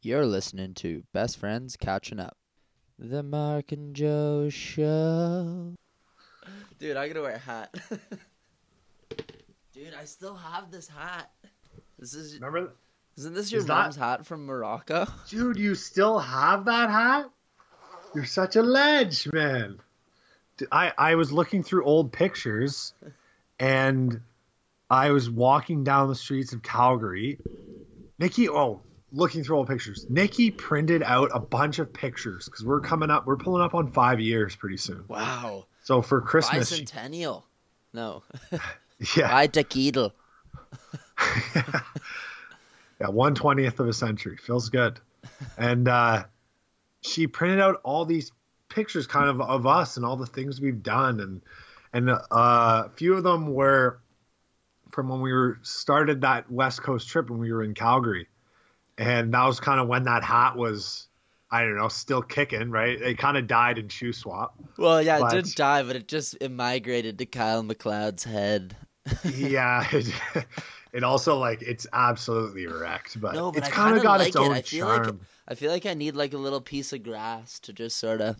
You're listening to Best Friends Catching Up. The Mark and Joe Show. Dude, I gotta wear a hat. Dude, I still have this hat. This is Remember, isn't this your Is that- mom's hat from Morocco? dude, you still have that hat? You're such a ledge, man. Dude, I I was looking through old pictures, and I was walking down the streets of Calgary. Nikki, oh, looking through old pictures. Nikki printed out a bunch of pictures because we're coming up. We're pulling up on five years pretty soon. Wow. So for Christmas, Bicentennial. No. yeah, By Tequila. yeah, one twentieth of a century feels good, and uh, she printed out all these pictures, kind of of us and all the things we've done, and and uh, a few of them were from when we were started that West Coast trip when we were in Calgary, and that was kind of when that hat was. I don't know, still kicking, right? It kind of died in shoe swap. Well, yeah, it didn't die, but it just it migrated to Kyle McLeod's head. yeah, it, it also like it's absolutely wrecked, but, No, but it's kind kinda got like its it. own I feel like- charm. I feel like I need like a little piece of grass to just sort of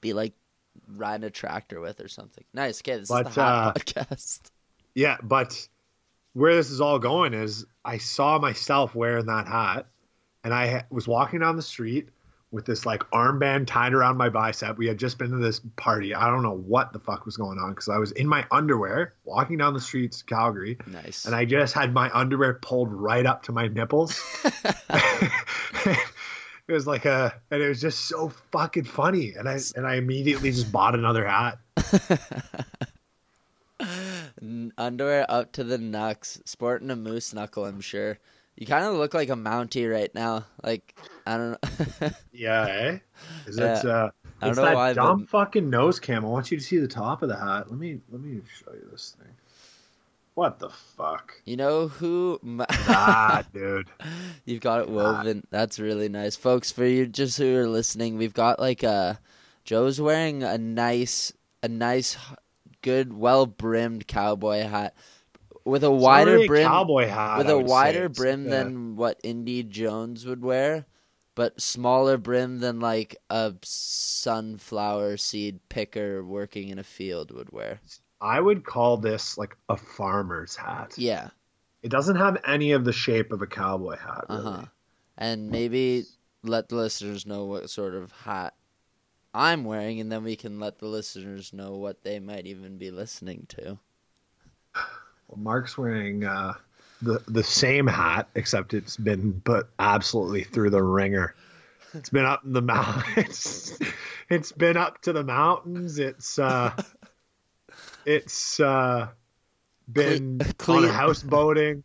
be like riding a tractor with or something. Nice. Okay, this But, is the hat uh, podcast. Yeah, but where this is all going is I saw myself wearing that hat and I was walking down the street with this like armband tied around my bicep. We had just been to this party. I don't know what the fuck was going on because I was in my underwear walking down the streets of Calgary Nice. and I just had my underwear pulled right up to my nipples. it was like a and it was just so fucking funny and I and I immediately just bought another hat. Underwear up to the knucks, sporting a moose knuckle. I'm sure. You kind of look like a Mountie right now. Like I don't know. Yeah, eh? Is Yeah. it uh I don't know that why, but- dumb fucking nose cam. I want you to see the top of the hat. Let me let me show you this thing. What the fuck? you know who? Ah, dude. You've got it woven. That's really nice, folks. For you just who are listening, we've got like a Joe's wearing a nice, a nice, good, well brimmed cowboy hat with a It's wider really a brim, cowboy hat. with I a wider brim a- than what Indy Jones would wear, but smaller brim than like a sunflower seed picker working in a field would wear. I would call this like a farmer's hat. Yeah. It doesn't have any of the shape of a cowboy hat. Uh-huh. And maybe let the listeners know what sort of hat I'm wearing, and then we can let the listeners know what they might even be listening to. Well, Mark's wearing uh, the the same hat, except it's been put absolutely through the ringer. It's been up in the mountains. it's been up to the mountains. It's uh, it's uh, been Cle- on.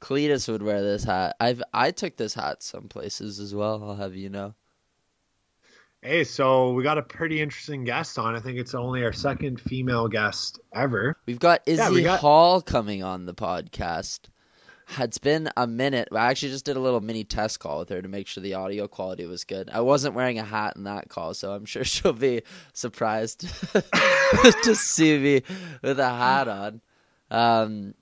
Cletus would wear this hat. I've I took this hat some places as well. I'll have you know. Hey, so we got a pretty interesting guest on. I think it's only our second female guest ever. We've got Izzy Yeah, we got- Hall coming on the podcast. It's been a minute. I actually just did a little mini test call with her to make sure the audio quality was good. I wasn't wearing a hat in that call, so I'm sure she'll be surprised to see me with a hat on. Um,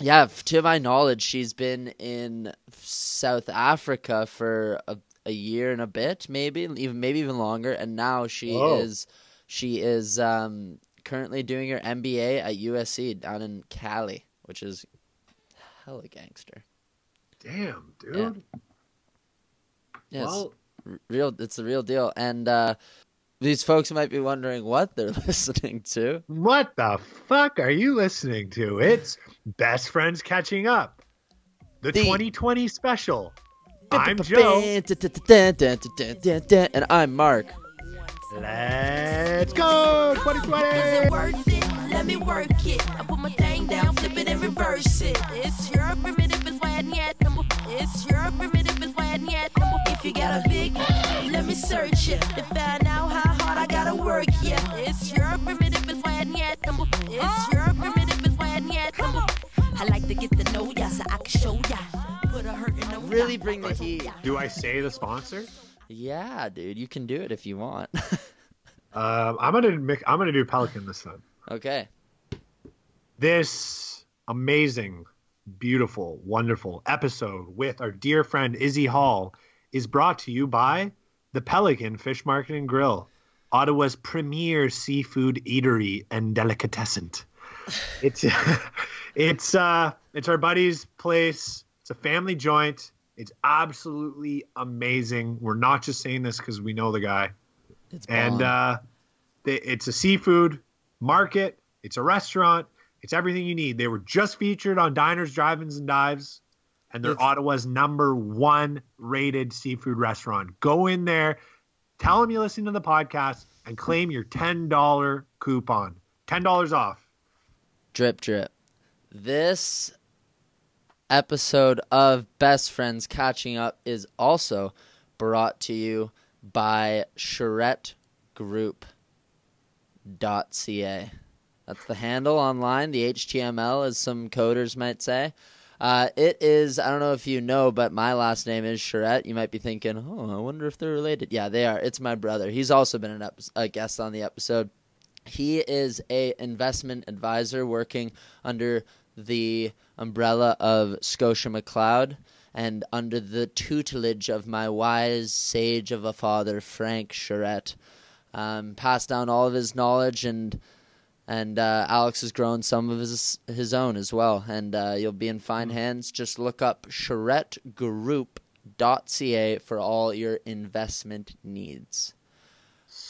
yeah, to my knowledge, she's been in South Africa for a, a year and a bit, maybe even maybe even longer, and now she Whoa. is she is um, currently doing her MBA at USC down in Cali, which is hella gangster. Damn, dude. Yeah. Yeah, it's Well, r- real. It's the real deal, and uh, these folks might be wondering what they're listening to. what the fuck are you listening to? It's Best Friends Catching Up, the, The- 2020 special. I'm Joe. and I'm Mark. Let's go, Is 2020. it worth it? Let me work it. I put my thing down, flip it and reverse it. It's your primitive is why yet. It's your primitive is why yet. If you got a big, let me search it to find out how hard I gotta work. Yeah, it's your primitive is why yet. It's your primitive is why yet. I like to get to know ya so I can show ya. Put a hurt in the Really bring the heat. Do I say the sponsor? Yeah, dude, you can do it if you want. Um, I'm gonna make, I'm gonna do Pelican this time. okay. This amazing, beautiful, wonderful episode with our dear friend Izzy Hall is brought to you by the Pelican Fish Market and Grill, Ottawa's premier seafood eatery and delicatessen. It's it's uh it's our buddy's place. It's a family joint. It's absolutely amazing. We're not just saying this because we know the guy. It's And uh, they, it's a seafood market. It's a restaurant. It's everything you need. They were just featured on Diners, Drive-ins, and Dives, and they're It's- Ottawa's number one rated seafood restaurant. Go in there, tell them you listen to the podcast, and claim your ten dollar coupon. Ten dollars off. drip drip. This episode of Best Friends Catching Up is also brought to you by Charette Group. .ca. That's the handle online, the HTML, as some coders might say. Uh, it is, I don't know if you know, but my last name is Charette. You might be thinking, oh, I wonder if they're related. Yeah, they are. It's my brother. He's also been an ep- a guest on the episode. He is a investment advisor working under the umbrella of Scotia McLeod and under the tutelage of my wise sage of a father, Frank Charette. Um, passed down all of his knowledge and and uh, Alex has grown some of his his own as well. And uh, you'll be in fine hands. Just look up charettegroup.ca for all your investment needs.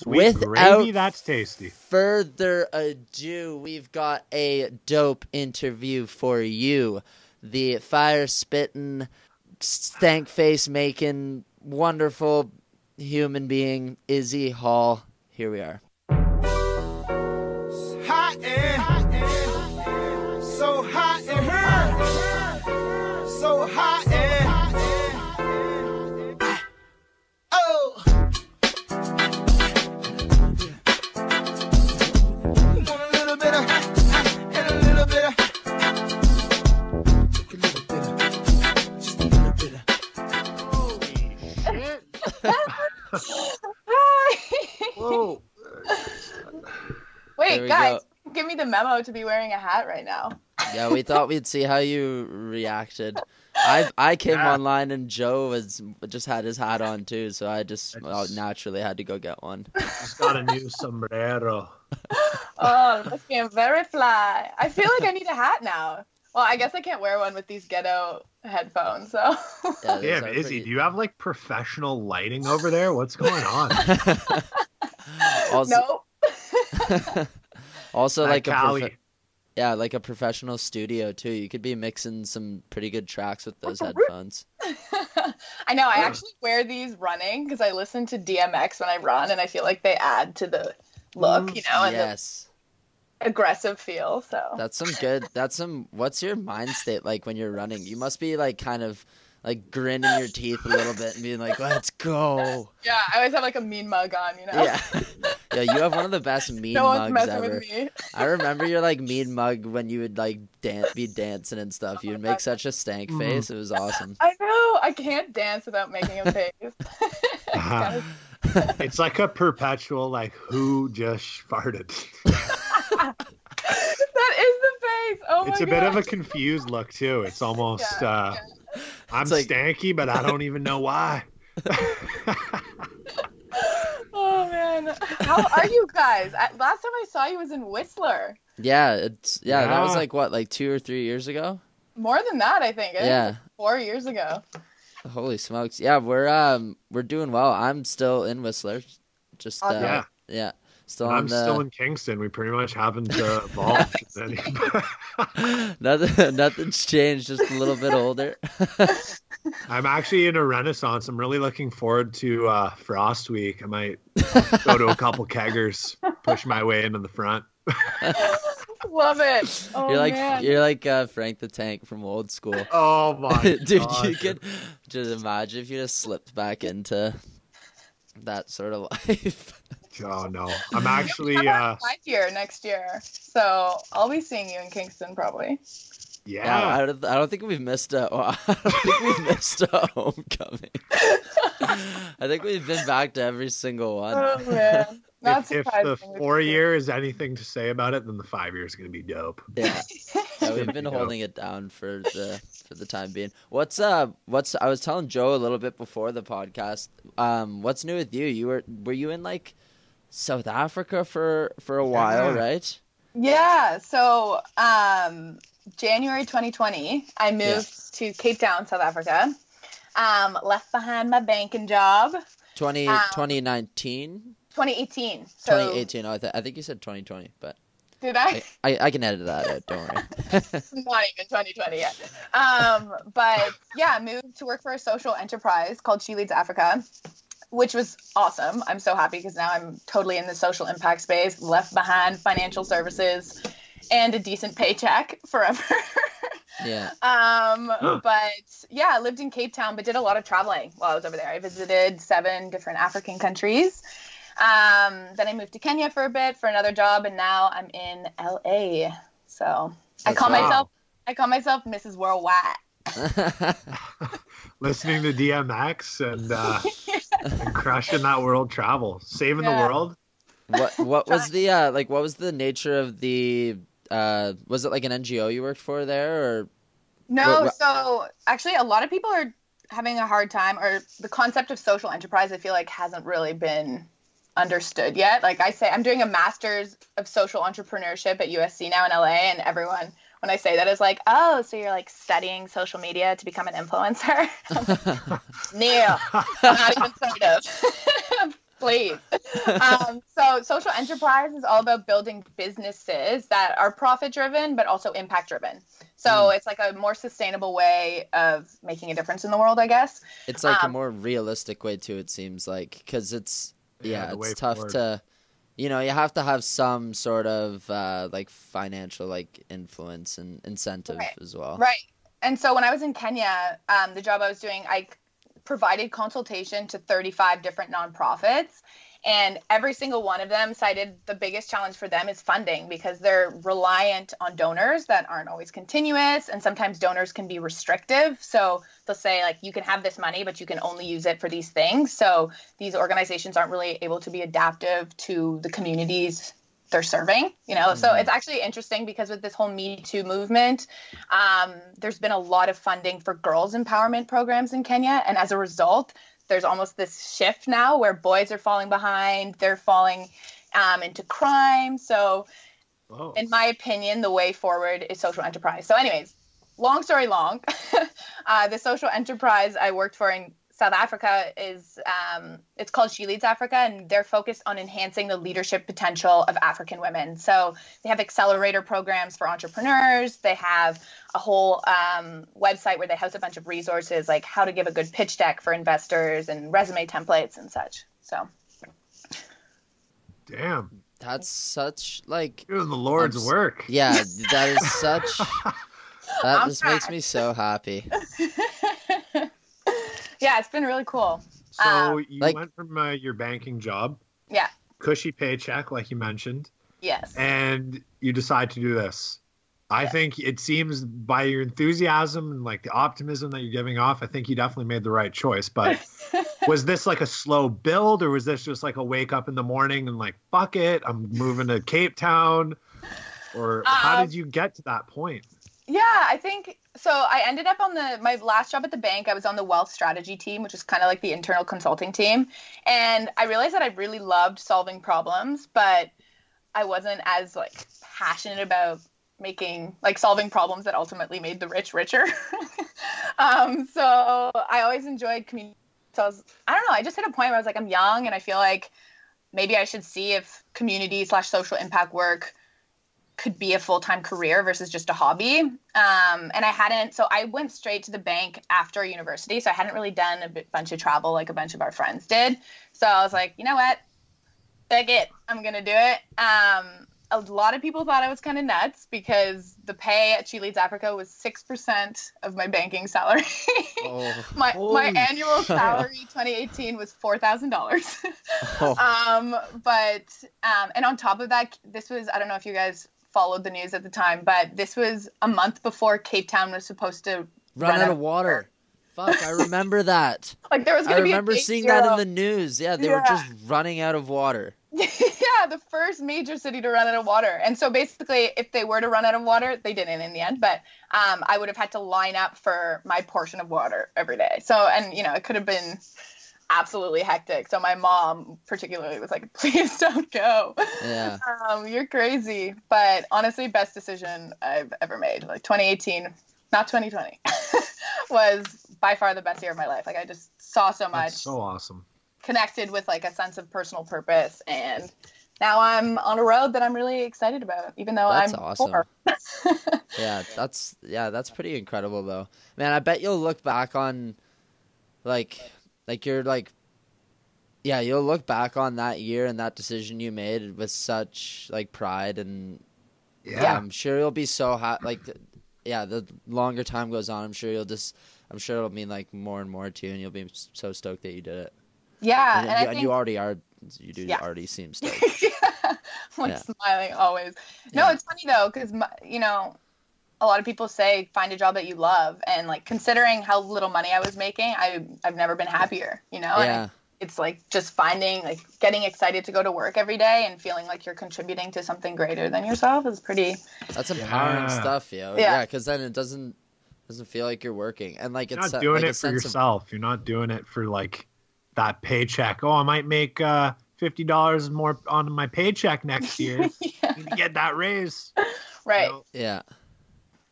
Sweet Without- gravy, that's tasty. Further ado, we've got a dope interview for you. The fire spitting, stank face making, wonderful human being, Izzy Hall. Here we are. Memo to be wearing a hat right now. Yeah, we thought we'd see how you reacted. I I came Yeah. online and Joe was just had his hat on too, so I just I just- naturally had to go get one. Just got a new sombrero. Oh, looking very fly. I feel like I need a hat now. Well, I guess I can't wear one with these ghetto headphones, so. Yeah, Damn, are Izzy, pretty- do you have like professional lighting over there? What's going on? also, nope. Also That like a Cali. profe- yeah, like a professional studio too. You could be mixing some pretty good tracks with those headphones. I know. I actually wear these running because I listen to DMX when I run, and I feel like they add to the look, you know, and mm, yes, the aggressive feel. So. that's some good. That's some. What's your mind state like when you're running? You must be like kind of like grinning your teeth a little bit and being like, "Let's go." Yeah, I always have like a mean mug on, you know. Yeah, yeah. You have one of the best mean no one's mugs messing ever. with me. I remember your like mean mug when you would like dance, be dancing and stuff. You'd make such a stank Mhm. face. It was awesome. I know. I can't dance without making a face. Uh-huh. It's like a perpetual like who just farted. that is the face. Oh my god. it's a god. bit of a confused look too. It's almost Yeah, uh I'm like- stanky, but I don't even know why. Oh man, how are you guys? I, last time I saw you was in Whistler. yeah, it's yeah, That was like what, like two or three years ago. More than that, I think. I think was Yeah. four years ago. Holy smokes! Yeah, we're um we're doing well. I'm still in Whistler, just uh, yeah. Yeah. Still I'm the still in Kingston. We pretty much haven't uh, evolved. any- nothing. Nothing's changed. Just a little bit older. I'm actually in a renaissance. I'm really looking forward to uh, Frosh Week. I might go to a couple keggers, push my way into the front. Love it. Oh you're like man. you're like uh, Frank the Tank from old school. Oh my Dude, gosh. you could just imagine if you just slipped back into that sort of life. Oh no, I'm actually uh, five year next year, so I'll be seeing you in Kingston probably. Yeah, yeah. I don't, I don't think we've missed a. I don't think we've missed a homecoming. I think we've been back to every single one. Oh man, not If, if the four you. year is anything to say about it, then the five year is going to be dope. Yeah, yeah Yeah, we've been holding it down for the for the time being. What's uh what's I was telling Joe a little bit before the podcast. Um what's new with you? You were were you in like South Africa for for a while, Yeah. right? Yeah. So, um, January 2020, I moved to Cape Town, South Africa. Um, left behind my banking job. 20, Um, 2019, 2018. So 2018. Oh, I, th- I think you said 2020, but did I? I, I, I can edit that out. Don't worry. Not even 2020 yet. Um, but yeah, moved to work for a social enterprise called She Leads Africa, which was awesome. I'm so happy because now I'm totally in the social impact space, left behind financial services and a decent paycheck forever. yeah. um, but yeah, I lived in Cape Town, but did a lot of traveling while I was over there. I visited seven different African countries. Um, then I moved to Kenya for a bit for another job, and now I'm in LA. So I call wow. myself I call myself Mrs. Worldwide. Listening to DMX and, uh, and crushing that world travel, saving the world. what what was the uh like what was the nature of the uh was it like an NGO you worked for there or No, What- so actually, a lot of people are having a hard time, or the concept of social enterprise, I feel like, hasn't really been understood yet. Like I say, I'm doing a master's of social entrepreneurship at USC now in LA, and everyone, when I say that, is like, oh, so you're like studying social media to become an influencer? Neil, not even sort of. Please. Um, so, social enterprise is all about building businesses that are profit driven, but also impact driven. So, it's like a more sustainable way of making a difference in the world, I guess. it's like a Um, more realistic way too it seems like cuz it's yeah, the way it's tough forward. to you know you have to have some sort of uh like financial like influence and incentive Right. as well Right. And so, when I was in Kenya, um, the job I was doing, I provided consultation to 35 different nonprofits. And every single one of them cited the biggest challenge for them is funding because they're reliant on donors that aren't always continuous. And sometimes donors can be restrictive. So they'll say, like, you can have this money, but you can only use it for these things. So these organizations aren't really able to be adaptive to the communities they're serving, you know? So Mhm. it's actually interesting because with this whole Me Too movement, um, there's been a lot of funding for girls' empowerment programs in Kenya. And as a result, there's almost this shift now where boys are falling behind, they're falling um, into crime. So, Whoa. in my opinion, the way forward is social enterprise. So, anyways, long story long, uh, the social enterprise I worked for in South Africa is um, it's called She Leads Africa, and they're focused on enhancing the leadership potential of African women. So they have accelerator programs for entrepreneurs. They have a whole um, website where they house a bunch of resources like how to give a good pitch deck for investors and resume templates and such. So Damn. that's such like Doing the Lord's I'm work. yeah that is such that I'm just makes me so happy yeah, it's been really cool. So Um, you like- went from uh, your banking job, Yeah. cushy paycheck, like you mentioned, Yes. and you decide to do this. I think it seems by your enthusiasm and like the optimism that you're giving off, I think you definitely made the right choice. But was this like a slow build, or was this just like a wake up in the morning and like fuck it, I'm moving to Cape Town, or how Um, did you get to that point? Yeah, I think so. I ended up on the my last job at the bank. I was on the wealth strategy team, which is kind of like the internal consulting team, and I realized that I really loved solving problems, but I wasn't as like passionate about making like solving problems that ultimately made the rich richer. um, so I always enjoyed community. So I was, I don't know. I just hit a point where I was like, I'm young, and I feel like maybe I should see if community slash social impact work could be a full time career versus just a hobby. Um, and I hadn't, so I went straight to the bank after university. So I hadn't really done a bunch of travel like a bunch of our friends did. So I was like, you know what? Fuck it. I'm going to do it. Um, a lot of people thought I was kind of nuts because the pay at She Leads Africa was 6% of my banking salary. oh, my, my annual salary 2018 was $4,000. oh. um, but um, and on top of that, this was I don't know if you guys followed the news at the time, but this was a month before Cape Town was supposed to run out of water fuck i remember that like there was I going to be. remember seeing that in the news. Yeah, they were just running out of water. yeah, yeah, the first major city to run out of water. And so basically, if they were to run out of water, they didn't in the end, but um, I would have had to line up for my portion of water every day. So, and you know, it could have been absolutely hectic. So my mom particularly was like, please don't go. Yeah. Um, you're crazy. But honestly, best decision I've ever made. Like 2018, not 2020, was by far the best year of my life. Like I just saw so much, That's so awesome. connected with like a sense of personal purpose, and now I'm on a road that I'm really excited about, even though That's I'm awesome. poor. Yeah, that's yeah, that's pretty incredible though. Man, I bet you'll look back on like like you're like yeah, you'll look back on that year and that decision you made with such like pride and Yeah. I'm sure you'll be so happy like yeah, the longer time goes on, I'm sure you'll just I'm sure it'll mean like more and more to you and you'll be so stoked that you did it. yeah, and, and I you, think and you already are you do Yeah. already seem stoked. yeah. like Yeah. smiling always. No, Yeah. it's funny though, because you know, a lot of people say find a job that you love, and like considering how little money I was making, I I've never been happier. You know, Yeah. And it's like just finding like getting excited to go to work every day and feeling like you're contributing to something greater than yourself is pretty. That's empowering Yeah. stuff, yo. Yeah. Yeah, because then it doesn't doesn't feel like you're working, and like You're it's not a- doing like it for sense of- yourself. You're not doing it for like that paycheck. Oh, I might make uh, fifty dollars more on my paycheck next year. yeah, Need to get that raise. You right. know, yeah,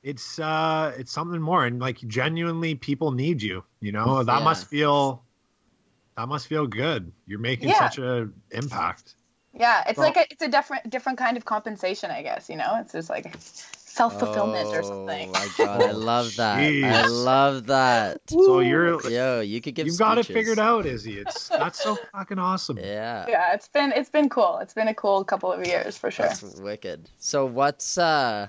it's uh, it's something more, and like genuinely, people need you. You know that Yeah. must feel that must feel good. You're making Yeah. such a impact. Yeah, it's Well- like a, it's a different different kind of compensation, I guess. You know, it's just like self fulfillment or something. Oh my god, I love that. I love that. So you're Yo, you could give. you've got it figured out, Izzy. It's that's so fucking awesome. Yeah, yeah, it's been it's been cool. It's been a cool couple of years for sure. that's wicked. So what's uh?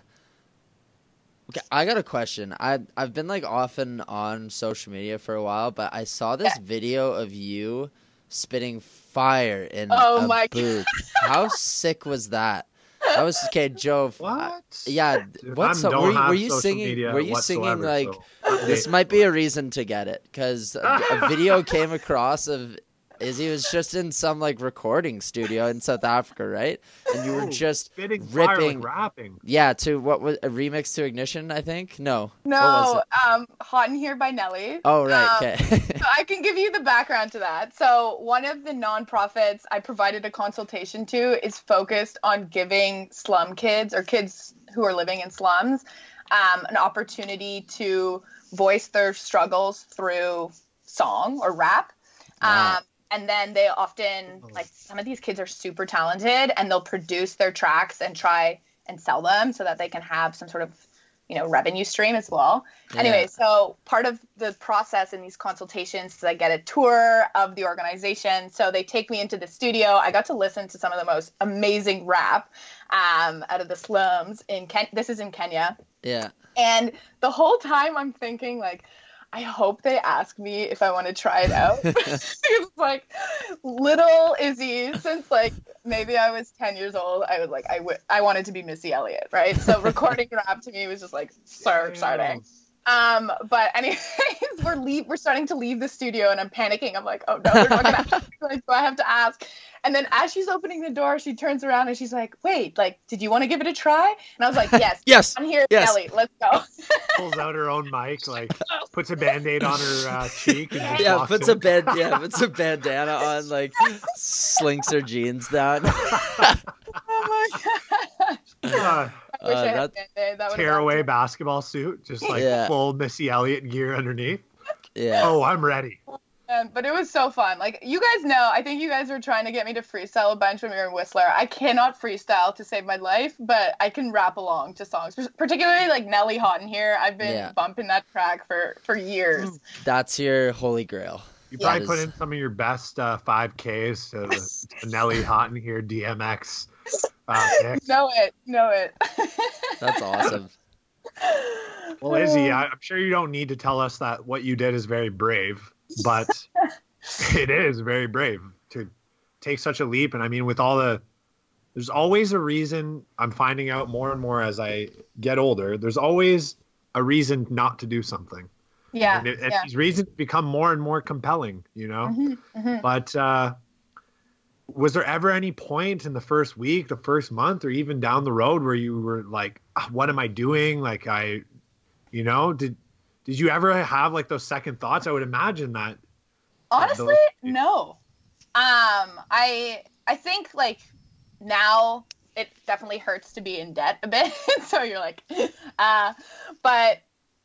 Okay, I got a question. I I've been like off and on social media for a while, but I saw this Yeah. video of you spitting fire in Oh a my God. How sick was that? That was okay, Joe. What? Yeah, Dude, what I song? Were you, were you singing? Were you singing like so- this? Might be a reason to get it because a, a video came across of Izzy was just in some like recording studio in South Africa, right? And you were just spitting ripping. like rapping. yeah to what was a remix to Ignition? I think no. What was No, it? um, Hot in Here by Nelly. Oh right, Um, okay. So I can give you the background to that. So one of the nonprofits I provided a consultation to is focused on giving slum kids or kids who are living in slums um, an opportunity to voice their struggles through song or rap. Wow. Um, and then they often like some of these kids are super talented and they'll produce their tracks and try and sell them so that they can have some sort of you know revenue stream as well. Yeah. anyway so part of the process in these consultations is i get a tour of the organization. So they take me into the studio. I got to listen to some of the most amazing rap um, out of the slums in Ken- this is in kenya. Yeah. and the whole time I'm thinking like, I hope they ask me if I want to try it out. it's like little Izzy, since like maybe I was 10 years old, I was like, I I wanted to be Missy Elliott, right? So recording rap to me was just like so exciting. Um, but anyways, we're leave, we're starting to leave the studio, and I'm panicking. I'm like, oh no, they're not gonna ask. Like, do I have to ask? And then as she's opening the door, she turns around and she's like, wait, like, did you want to give it a try? And I was like, yes, Yes. I'm here, Yes. Ellie. Let's go. Pulls out her own mic, like puts a band-aid on her uh, cheek, and just Yeah, walks puts in. a band yeah, puts a bandana on, like slinks her jeans down. oh my gosh. Uh, I wish Uh, I had that- That would've tearaway basketball suit, just like Yeah. full Missy Elliott gear underneath. yeah. Oh, I'm ready. Um, but it was so fun. Like you guys know, I think you guys were trying to get me to freestyle a bunch when we were in Whistler. I cannot freestyle to save my life, but I can rap along to songs, particularly like Nelly Hot in here. I've been Yeah. bumping that track for for years. That's your holy grail. You probably That put is- in some of your best uh, 5Ks to the Nelly Hot in here DMX. Uh, know it, know it. That's awesome. Well, Izzy, I, I'm sure you don't need to tell us that what you did is very brave, but it is very brave to take such a leap. And I mean, with all the, there's always a reason. I'm finding out more and more as I get older. There's always a reason not to do something, yeah, and, it, and yeah. these reasons become more and more compelling. You know, Mhm, mhm. but uh, was there ever any point in the first week, the first month, or even down the road where you were like, "Ah, "What am I doing?" Like I, you know, did did you ever have like those second thoughts? I would imagine that. Honestly, those- no. Um, I I think like now it definitely hurts to be in debt a bit. so you're like, uh, but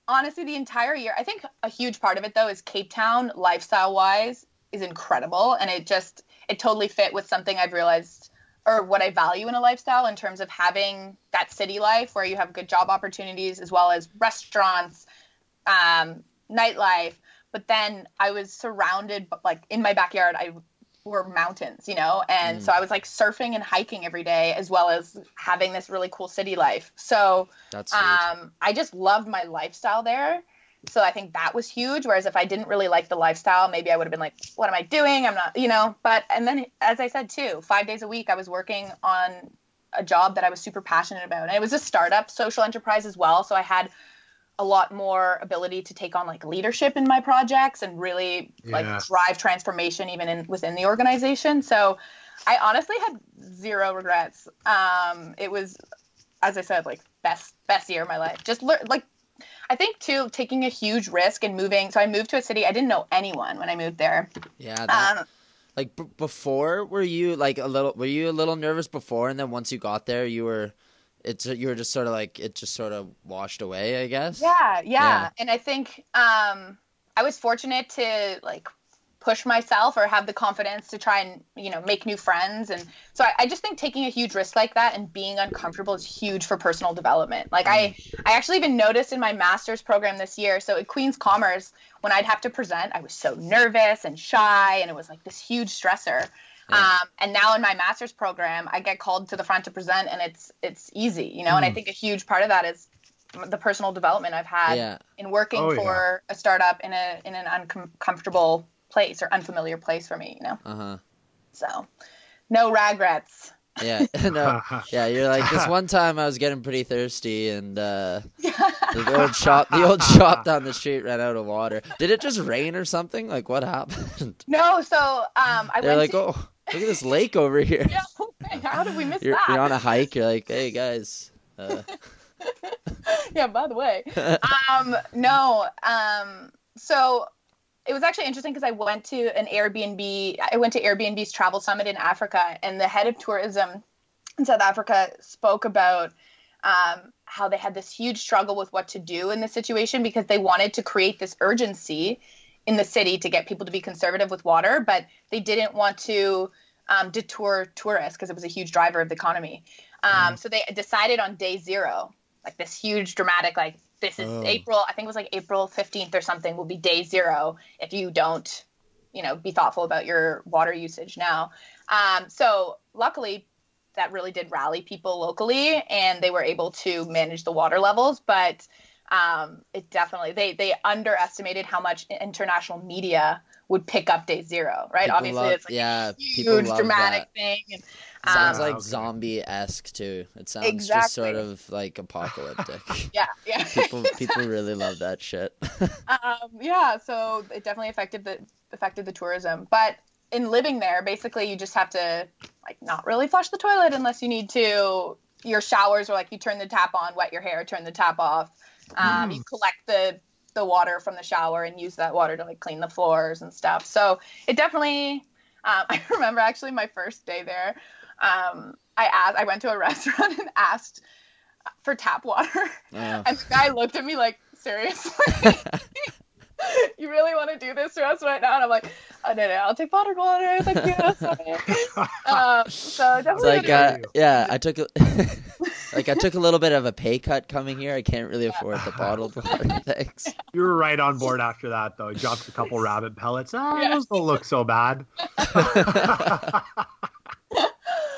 honestly, the entire year, I think a huge part of it though is Cape Town lifestyle wise is incredible, and it just it totally fit with something I've realized or what I value in a lifestyle in terms of having that city life where you have good job opportunities as well as restaurants, um, nightlife. But then I was surrounded, like in my backyard, I were mountains, you know, and Mm. so I was like surfing and hiking every day as well as having this really cool city life. So That's um, I just loved my lifestyle there. So I think that was huge. Whereas if I didn't really like the lifestyle, maybe I would have been like, what am I doing? I'm not, you know, but, and then as I said too, five days a week, I was working on a job that I was super passionate about. And it was a startup social enterprise as well. So I had a lot more ability to take on like leadership in my projects and really like Yeah. drive transformation even in within the organization. So I honestly had zero regrets. Um, it was, as I said, like best best year of my life. Just lear- like I think too taking a huge risk and moving. So I moved to a city I didn't know anyone when I moved there. yeah, that, Um, like b- before, were you like a little? Were you a little nervous before, and then once you got there, you were, it's you were just sort of like it just sort of washed away, I guess. Yeah, yeah, Yeah. And I think um, I was fortunate to like push myself or have the confidence to try and you know make new friends and so I, I just think taking a huge risk like that and being uncomfortable is huge for personal development like i i actually even noticed in my master's program this year so at queen's commerce when i'd have to present i was so nervous and shy and it was like this huge stressor Yeah. um, and now in my master's program i get called to the front to present and it's it's easy you know and i Mm. think a huge part of that is the personal development i've had Yeah. in working Oh, yeah. for a startup in a in an uncomfortable place or unfamiliar place for me, you know. Uh huh. So, no regrets. Yeah. no. Yeah, you're like this one time I was getting pretty thirsty and uh the old shop the old shop down the street ran out of water. Did it just rain or something? Like what happened? No, so um, I They're like, to, "Oh, look at this lake over here." Yeah, how did we miss You're, that? you're on a hike. You're like, "Hey guys." Uh, yeah, by the way. um, no. Um, so it was actually interesting because I went to an Airbnb. I went to Airbnb's travel summit in Africa, and the head of tourism in South Africa spoke about um, how they had this huge struggle with what to do in this situation because they wanted to create this urgency in the city to get people to be conservative with water, but they didn't want to um, detour tourists because it was a huge driver of the economy. Um, So they decided on day zero, like this huge dramatic, like this is Oh. April, I think it was like April 15th or something, will be day zero if you don't, you know, be thoughtful about your water usage now. Um, so luckily, that really did rally people locally and they were able to manage the water levels. But um, it definitely, they, they underestimated how much international media would pick up day zero, right? people Obviously, love- it's like yeah, a huge dramatic that. thing. And, Sounds um, like okay. zombie esque too. It sounds just sort of like apocalyptic. yeah, yeah. people people really love that shit. um, yeah, so it definitely affected the affected the tourism. But in living there, basically, you just have to like not really flush the toilet unless you need to. Your showers are like you turn the tap on, wet your hair, turn the tap off. Um, You collect the the water from the shower and use that water to like clean the floors and stuff. So it definitely. Um, I remember actually my first day there. Um, I asked, I went to a restaurant and asked for tap water. Oh. And the guy looked at me like, seriously? you really want to do this to us right now? And I'm like, oh, no, no, I'll take bottled water. Thank you. That's fine. um, so It's definitely. like Yeah. uh, yeah, I took a like I took a little bit of a pay cut coming here. I can't really afford the bottled water. Thanks. You were right on board after that, though. Dropped a couple rabbit pellets. Ah, Yeah. those don't look so bad.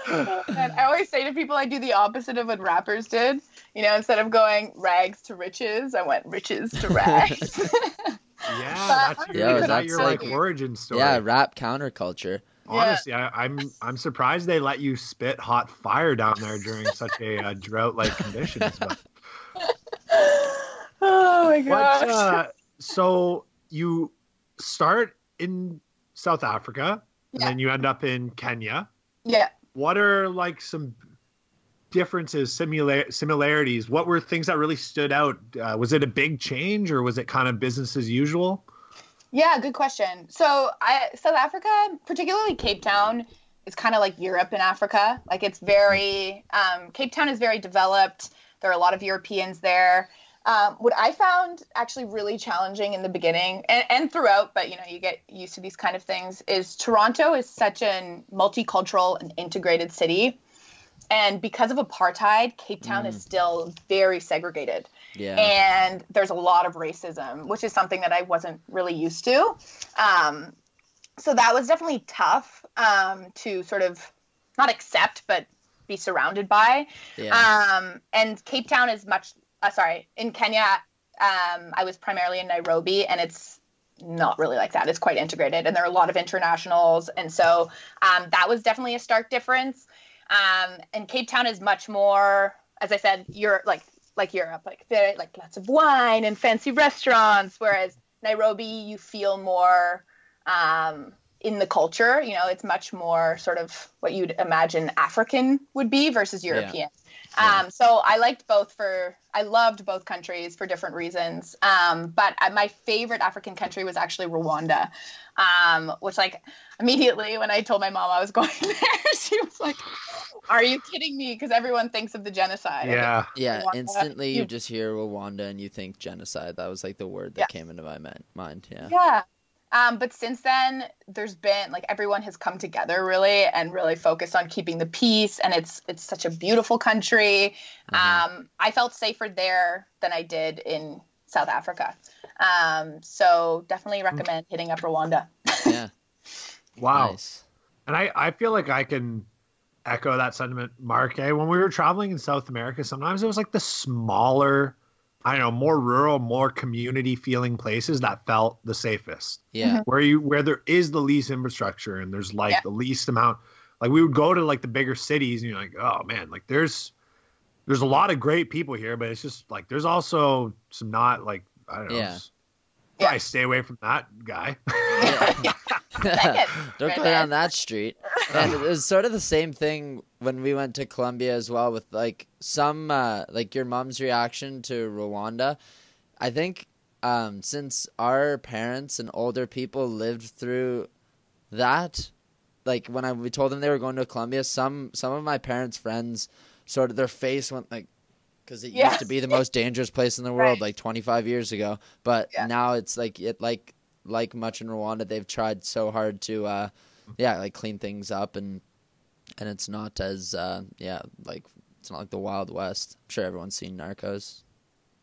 And I always say to people, I do the opposite of what rappers did. You know, instead of going rags to riches, I went riches to rags. Yeah, that's Yeah, your, is that that's your like like- origin story. yeah, rap counterculture. Honestly, I, I'm I'm surprised they let you spit hot fire down there during such a uh, drought-like conditions. But oh my what, gosh. uh, so you start in South Africa, and then you end up in Kenya, Yeah. What are like some differences, similar similarities? What were things that really stood out? Uh, was it a big change, or was it kind of business as usual? Yeah, good question. So, I, South Africa, particularly Cape Town, is kind of like Europe in Africa. Like it's very um, Cape Town is very developed. There are a lot of Europeans there. Um, what I found actually really challenging in the beginning and, and throughout, but you know, you get used to these kind of things, is Toronto is such a multicultural and integrated city. And because of apartheid, Cape Town is still very segregated Yeah. and there's a lot of racism, which is something that I wasn't really used to. Um, so that was definitely tough um, to sort of not accept, but be surrounded by. yeah. Um, and Cape Town is much, uh, sorry, in Kenya, um, I was primarily in Nairobi, and it's not really like that. It's quite integrated, and there are a lot of internationals, and so um, that was definitely a stark difference. Um, and Cape Town is much more, as I said, Europe, like like Europe, like like lots of wine and fancy restaurants, whereas Nairobi, you feel more um, in the culture. You know, it's much more sort of what you'd imagine African would be versus European. Yeah. Um, so I liked both for I loved both countries for different reasons. Um, but I- my favorite African country was actually Rwanda, um, which like immediately when I told my mom I was going there, she was like, "Are you kidding me?" Because everyone thinks of the genocide. Yeah, Yeah, Rwanda, instantly you you- just hear Rwanda and you think genocide. That was like the word that Yeah. came into my mind. Yeah. Yeah. Um, but since then, there's been like everyone has come together really and really focused on keeping the peace, and it's it's such a beautiful country. Mhm. Um, I felt safer there than I did in South Africa. Um, so definitely recommend hitting up Rwanda. Yeah. wow. Nice. And I, I feel like I can echo that sentiment, Mark. Eh? When we were traveling in South America, sometimes it was like the smaller, I don't know, more rural, more community feeling places that felt the safest. Yeah. Where you where there is the least infrastructure and there's like Yeah. the least amount. Like we would go to like the bigger cities and you're like, oh man, like there's there's a lot of great people here, but it's just like there's also some not like I don't know. Yeah. Yeah. I stay away from that guy. Don't go down that street. And it was sort of the same thing when we went to Colombia as well with like some uh like your mom's reaction to Rwanda. I think um since our parents and older people lived through that like when I we told them they were going to Colombia, some some of my parents' friends sort of their face went like because it Yeah. used to be the most dangerous place in the world Right. like 25 years ago, but Yeah. now it's like it like like much in Rwanda, they've tried so hard to uh yeah, like clean things up and and it's not as uh yeah, like it's not like the Wild West. I'm sure everyone's seen Narcos.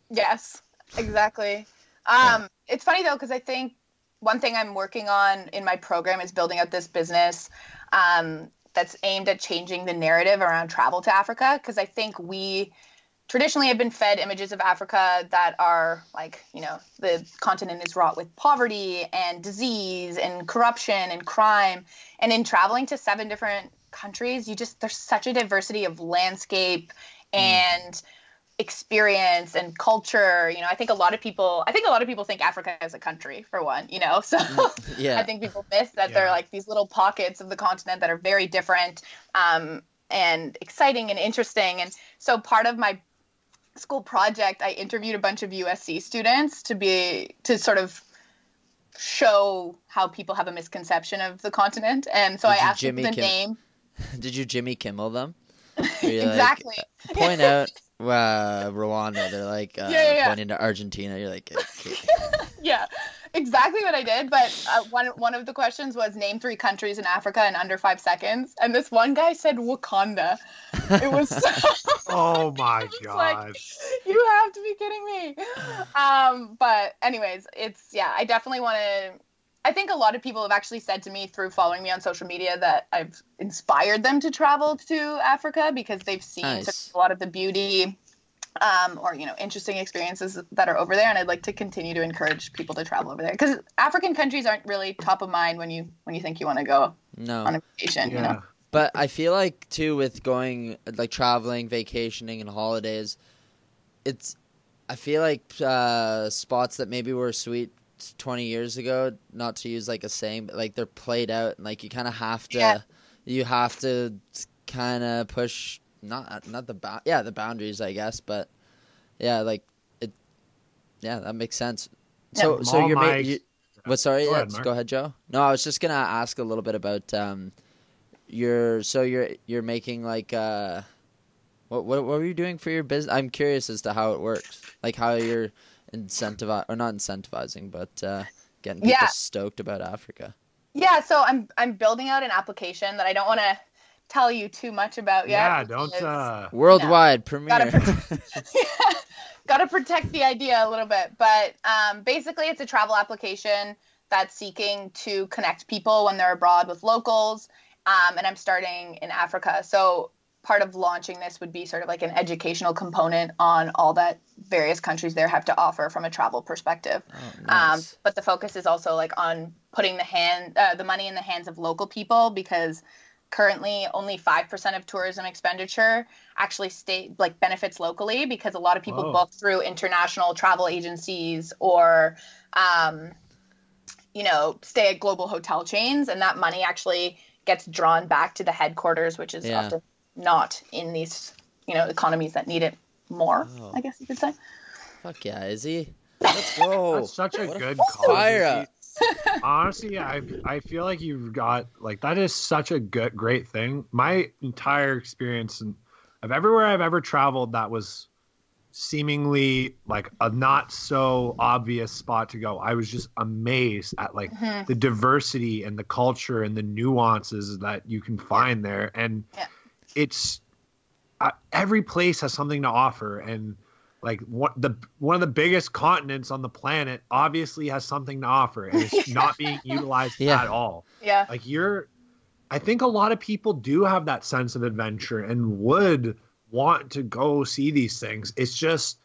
Yes, exactly. Um, It's funny though because I think one thing I'm working on in my program is building out this business um, that's aimed at changing the narrative around travel to Africa because I think we traditionally have been fed images of Africa that are like you know the continent is wrought with poverty and disease and corruption and crime. And in traveling to seven different countries you just there's such a diversity of landscape and experience and culture. You know i think a lot of people i think a lot of people think africa is a country for one you know? So Yeah. i think people miss that there are like these little pockets of the continent that are very different um, and exciting and interesting. And so part of my school project i interviewed a bunch of usc students to be to sort of show how people have a misconception of the continent and so Did i asked them Jimmy the Kim- name Did you Jimmy Kimmel them? You like, exactly point out uh, Rwanda. They're like uh, Yeah, yeah, yeah. pointing to Argentina. You're like, okay. yeah, exactly what I did. But uh, one one of the questions was name three countries in Africa in under five seconds, and this one guy said Wakanda. It was so, oh my It's god. like, you have to be kidding me. Um, but anyways, it's yeah, I definitely want to. I think a lot of people have actually said to me through following me on social media that I've inspired them to travel to Africa because they've seen Nice. a lot of the beauty um, or you know interesting experiences that are over there, and I'd like to continue to encourage people to travel over there because African countries aren't really top of mind when you when you think you want to go no. on a vacation. You know, But I feel like too with going like traveling, vacationing, and holidays, it's I feel like uh, spots that maybe were sweet twenty years ago. Not to use like a saying, but like they're played out, and like you kind of have to. Yeah. you have to kind of push not not the bou- yeah the boundaries I guess, but yeah, like it. Yeah, that makes sense. So From so you're my ma- you, what? Sorry, Go yeah, ahead, just go ahead, Joe. No, I was just gonna ask a little bit about um, your so you're you're making like uh, what what what were you doing for your business? I'm curious as to how it works, like how you're incentivizing or not incentivizing, but uh, getting people Yeah. stoked about Africa. Yeah, so I'm I'm building out an application that I don't want to tell you too much about yet. Yeah, don't. because- Uh, Worldwide Gotta premiere. got to protect the idea a little bit. But um, basically, it's a travel application that's seeking to connect people when they're abroad with locals. Um, and I'm starting in Africa. So part of launching this would be sort of like an educational component on all that various countries there have to offer from a travel perspective. Oh, Um, but the focus is also like on putting the hand uh, the money in the hands of local people because currently only 5% of tourism expenditure actually stay like benefits locally because a lot of people Whoa. book through international travel agencies or um, you know stay at global hotel chains and that money actually gets drawn back to the headquarters which is Yeah. often not in these you know economies that need it more Oh. i guess you could say Fuck yeah, is he? Let's go. that's such a What good f- cause. Fire up. Honestly, I I feel like you've got like that is such a good great thing. My entire experience and of everywhere I've ever traveled that was seemingly like a not so obvious spot to go. I was just amazed at like Mhm. the diversity and the culture and the nuances that you can find there and Yeah. it's uh, every place has something to offer and like what the one of the biggest continents on the planet obviously has something to offer and it's not being utilized Yeah. at all yeah like you're i think a lot of people do have that sense of adventure and would want to go see these things it's just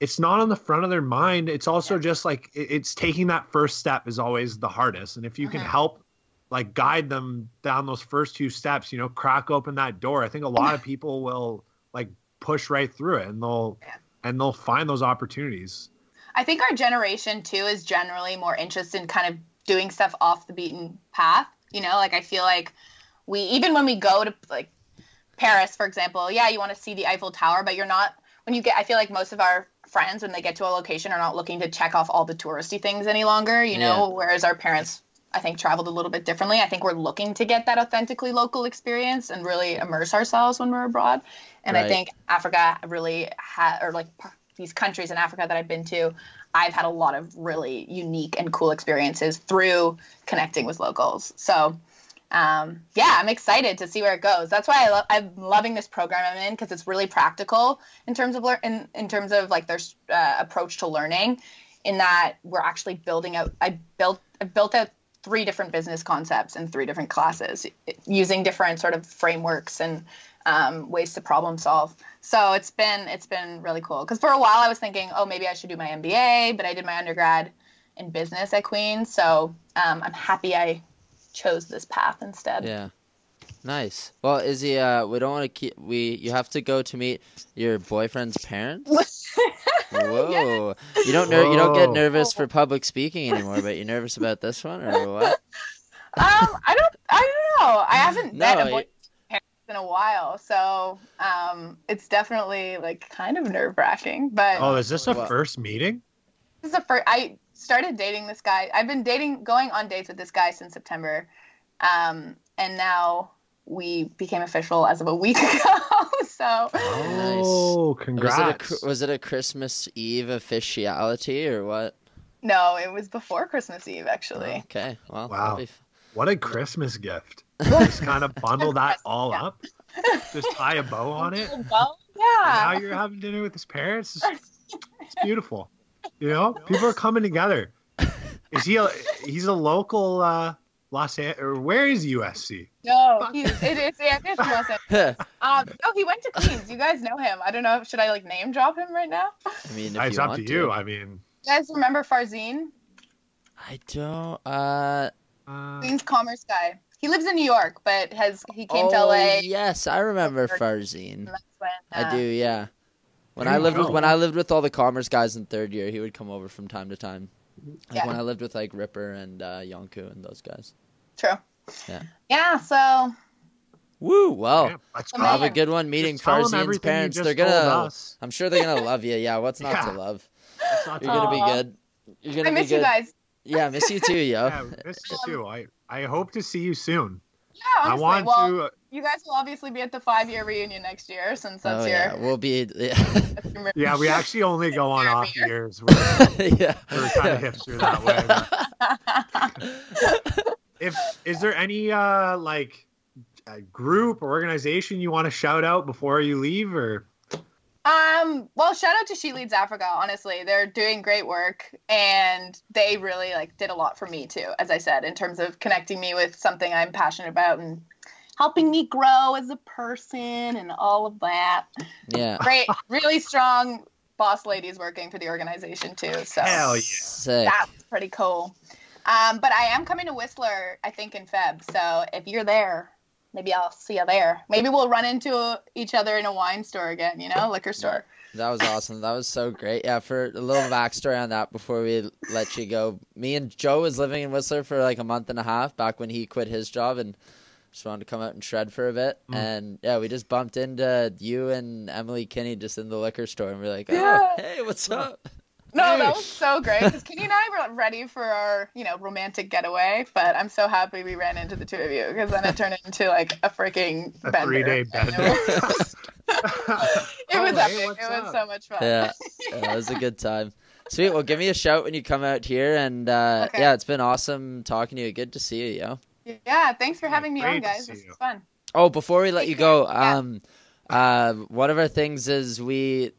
it's not on the front of their mind it's also just like it's taking that first step is always the hardest and if you can Mhm. help like guide them down those first two steps you know crack open that door i think a lot of people will like push right through it and they'll Yeah. and they'll find those opportunities I think our generation too is generally more interested in kind of doing stuff off the beaten path. You know, like I feel like we even when we go to like Paris, for example, yeah, you want to see the Eiffel Tower, but you're not when you get. I feel like most of our friends when they get to a location are not looking to check off all the touristy things any longer. You know, whereas our parents. I think traveled a little bit differently. I think we're looking to get that authentically local experience and really immerse ourselves when we're abroad. And I think Africa really had, or like these countries in Africa that I've been to, I've had a lot of really unique and cool experiences through connecting with locals. So, um, yeah, I'm excited to see where it goes. That's why I lo- I'm loving this program I'm in because it's really practical in terms of lear- in, in terms of like their uh, approach to learning. In that we're actually building out. I built I built out three different business concepts in three different classes using different sort of frameworks and um, ways to problem solve. So it's been it's been really cool because for a while I was thinking, oh, maybe I should do my MBA, but I did my undergrad in business at Queen's, so um, I'm happy I chose this path instead. Yeah. Nice. Well, Izzy, uh, we don't want to keep. We you have to go to meet your boyfriend's parents. Whoa! You don't ner- you don't get nervous for public speaking anymore, but you're nervous about this one or what? Um, I don't I don't know. I haven't met a you- boy parents in a while, so um, it's definitely like kind of nerve wracking. But oh is this a Well- first meeting This is the first. I started dating this guy. I've been dating, going on dates with this guy since September, um, and now we became official as of a week ago. so oh Was congrats it a was it a Christmas Eve officiality or what? no, it was before Christmas Eve actually. Okay. Well. Wow. be f- What a Christmas gift. Just kind of bundle that all Yeah. up. Just tie a bow on it. And Well, now you're having dinner with his parents. It's, it's beautiful. You know, people are coming together. Is he a, he's a local uh Los Angeles or where is USC? No, he's, it is. Yeah, it is Los Angeles. Um, no, he went to Queens. You guys know him. I don't know. Should I like name drop him right now? I mean, if It's you up want to you. I mean, You guys remember Farzine? I don't. Uh. uh, Queens Commerce guy. He lives in New York, but has he came oh, to LA? yes, I remember Farzine. Farzine. and that's when, I uh, do, yeah. When I you lived with when I lived with all the commerce guys in third year, he would come over from time to time. Like Yeah. when I lived with like Ripper and uh, Yonku and those guys. True. Yeah. Yeah. So Woo! Well, Yeah, let's go. have a good one meeting Just tell 'em Farzian's parents. They're gonna. I'm sure they're gonna love you. Yeah. What's not Yeah. to love? Not You're talk- gonna Aw. be good. You're gonna I miss be you guys. Yeah, miss you too, yo. Yeah, miss you too. I, I hope to see you soon. Yeah. Honestly. I want well, to. uh, you guys will obviously be at the five year reunion next year since that's oh your. yeah, we'll be. Yeah. Yeah, we actually only go on off year. years. We're, yeah. we're kind of hipster that way. if is there any uh like a group or organization you want to shout out before you leave, or Um, well, shout out to She Leads Africa. Honestly, they're doing great work, and they really like did a lot for me too. As I said, in terms of connecting me with something I'm passionate about and helping me grow as a person and all of that. Yeah. Great, really strong boss ladies working for the organization too. So hell yeah. Sick. that's pretty cool. Um, but I am coming to Whistler, I think in Feb. So if you're there, maybe I'll see you there. Maybe we'll run into each other in a wine store again. You know, liquor store. That was awesome. That was so great. Yeah, for a little backstory on that before we let you go. Me and Joe was living in Whistler for like a month and a half back when he quit his job and just wanted to come out and shred for a bit. Mm. And yeah, we just bumped into you and Emily Kinney just in the liquor store and we are like, oh, Yeah. hey, what's up? No, that was so great because Kenny and I were ready for our, you know, romantic getaway. But I'm so happy we ran into the two of you because then it turned into like a freaking A three-day And bender. It was, it Oh, was hey, epic. what's It was so much fun. Yeah, yeah, it was a good time. Sweet. Well, give me a shout when you come out here. And uh, Okay. yeah, it's been awesome talking to you. Good to see you, yo. Yeah, thanks for having me on, guys. This you. was fun. Oh, before we let Take you care. go, Yeah. um, uh, one of our things is we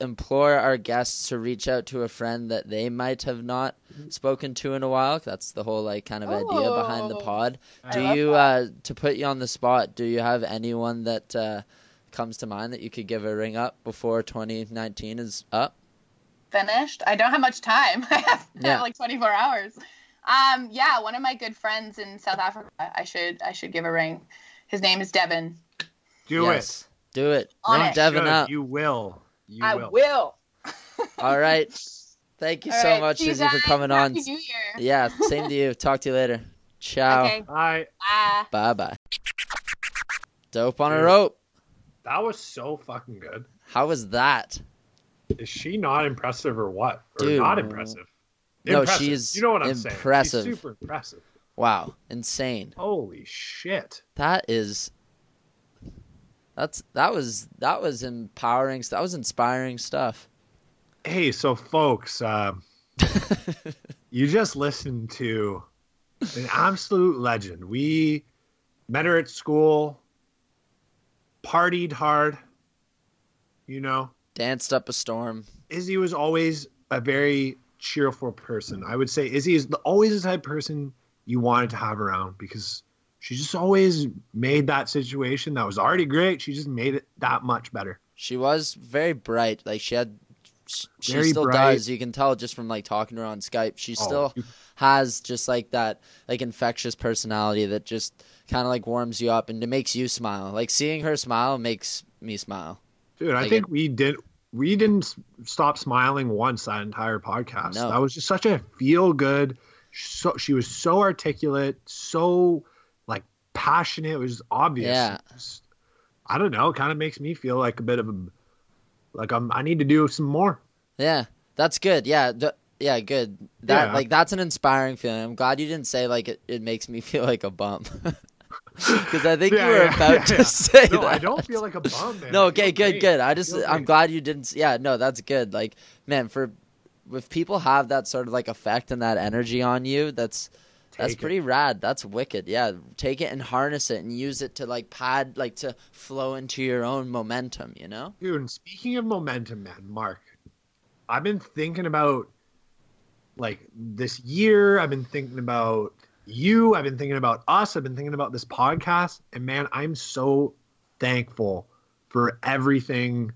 implore our guests to reach out to a friend that they might have not spoken to in a while. That's the whole like kind of idea behind the Oh. pod. Do you, uh, to put you on the spot, do you have anyone that uh, comes to mind that you could give a ring up before 2019 is up? Finished. I don't have much time. I have Yeah. like 24 hours. Um, yeah, one of my good friends in South Africa. I should I should give a ring. His name is Devin. Do yes. Do it. On Ring it. Devin Should. up. You will. You I will. will. All right. Thank you All so right, much, see Izzy, for guys. coming on. New Year. Yeah, same to you. Talk to you later. Ciao. Okay. Bye. Bye bye. Dope on a rope. That was so fucking good. How was that? Is she not impressive or what? Or Dude. not impressive? No, Impressive. she's You know what I'm impressive. saying? She's super impressive. Wow, insane. Holy shit. That is. That's that was that was empowering. That was inspiring stuff. Hey, so folks, um, you just listened to an absolute legend. We met her at school, partied hard. You know, Danced up a storm. Izzy was always a very cheerful person. I would say Izzy is the, always the type of person you wanted to have around because she just always made that situation that was already great. She just made it that much better. She was very bright. Like she had. sh- She Very still bright. does. You can tell just from like talking to her on Skype. She Oh, still you- has just like that like infectious personality that just kind of like warms you up and it makes you smile. Like seeing her smile makes me smile. dude, I Like think it- we did. We didn't stop smiling once that entire podcast. No. That was just such a feel good. So she was so articulate, so passionate. It was obvious. Yeah. Was- I don't know. It kind of makes me feel like a bit of a like I'm, I need to do some more. Yeah, that's good. Yeah, d- yeah, good. That Yeah. like that's an inspiring feeling. I'm glad you didn't say like it, it makes me feel like a bump. Because I think Yeah, you were yeah, about to say No, that. I don't feel like a bum, man. No, okay, good, great. good. I just I'm great. glad you didn't. Yeah, no, that's good. Like, man, for if people have that sort of like effect and that energy on you, that's that's Take it. pretty rad. That's wicked. Yeah, take it and harness it and use it to like pad, like to flow into your own momentum. You know? Dude, and speaking of momentum, man, Mark, I've been thinking about like this year. I've been thinking about you. I've been thinking about us. I've been thinking about this podcast. And man, I'm so thankful for everything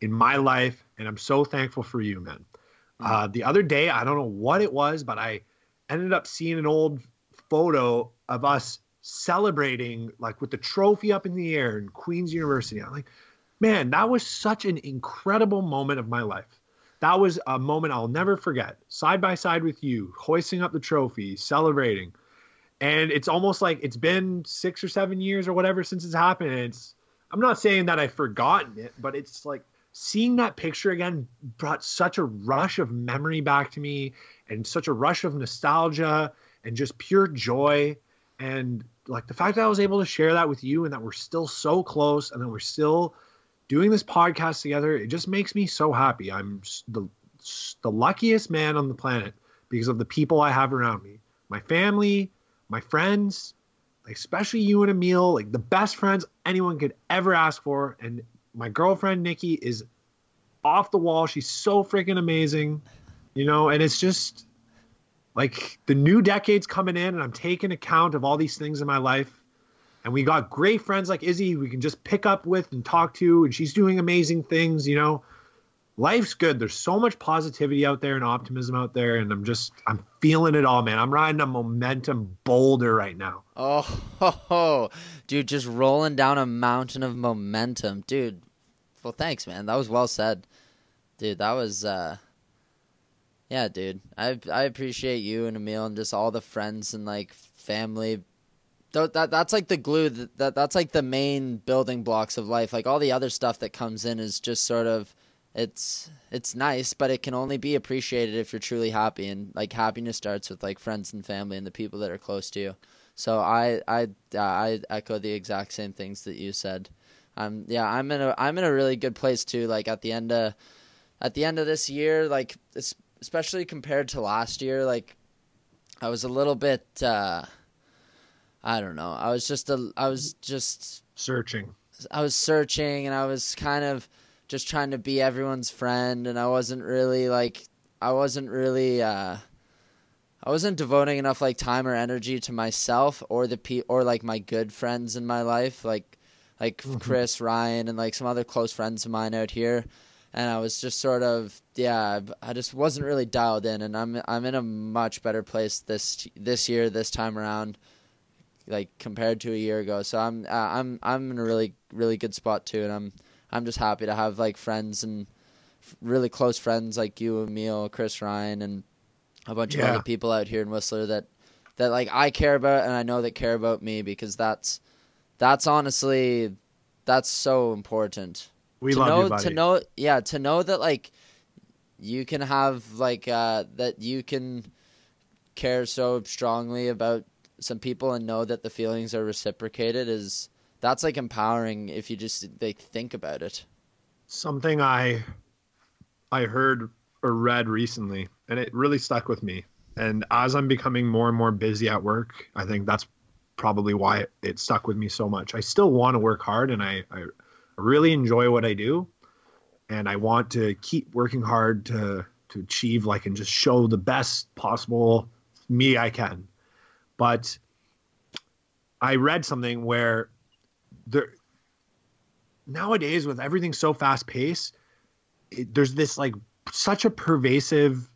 in my life. And I'm so thankful for you, man. Uh, the other day, I don't know what it was, but I ended up seeing an old photo of us celebrating, like with the trophy up in the air in Queen's University. I'm like, man, that was such an incredible moment of my life. That was a moment I'll never forget. Side by side with you, hoisting up the trophy, celebrating. and it's almost like it's been six or seven years or whatever since it's happened. It's I'm not saying that I've forgotten it, but it's like seeing that picture again brought such a rush of memory back to me and such a rush of nostalgia and just pure joy. And like the fact that I was able to share that with you and that we're still so close and that we're still doing this podcast together it just makes me so happy. I'm the, the luckiest man on the planet because of the people i have around me. My family my friends especially you and emil like the best friends anyone could ever ask for. And my girlfriend nikki is off the wall. She's so freaking amazing you know and it's just like the new decade's coming in and i'm taking account of all these things in my life and we got great friends like Izzy we can just pick up with and talk to and she's doing amazing things you know life's good there's so much positivity out there and optimism out there and I'm just I'm feeling it all man I'm riding a momentum boulder right now Oh, ho, ho. dude, just rolling down a mountain of momentum, dude. Well, thanks, man. That was well said, dude. That was, uh, yeah, dude. I I appreciate you and Emil and just all the friends and like family. Tho- That that's like the glue. That, that that's like the main building blocks of life. Like all the other stuff that comes in is just sort of, it's it's nice, but it can only be appreciated if you're truly happy. And like happiness starts with like friends and family and the people that are close to you. So I I I echo the exact same things that you said. Um yeah, I'm in a I'm in a really good place too. Like at the end of at the end of this year, like es- especially compared to last year, like I was a little bit uh I don't know. I was just a I was just searching. I was searching and I was kind of just trying to be everyone's friend and I wasn't really like I wasn't really uh I wasn't devoting enough like time or energy to myself or the pe- or like my good friends in my life like like Chris, Ryan and like some other close friends of mine out here and I was just sort of yeah I just wasn't really dialed in and I'm I'm in a much better place this this year this time around like compared to a year ago. So I'm uh, I'm I'm in a really really good spot too, and I'm I'm just happy to have like friends and f- really close friends like you, Emil, Chris, Ryan, and a bunch of other people out here in Whistler that that like I care about and I know that care about me because that's that's honestly that's so important we to love know you buddy to know yeah to know that like you can have like uh that you can care so strongly about some people and know that the feelings are reciprocated is that's like empowering if you just like think about it something I I heard or read recently, and it really stuck with me. And as I'm becoming more and more busy at work, I think that's probably why it, it stuck with me so much. I still want to work hard, and I, I really enjoy what I do, and I want to keep working hard to to achieve like and just show the best possible me I can. But I read something where there nowadays with everything so fast paced there's this like such a pervasive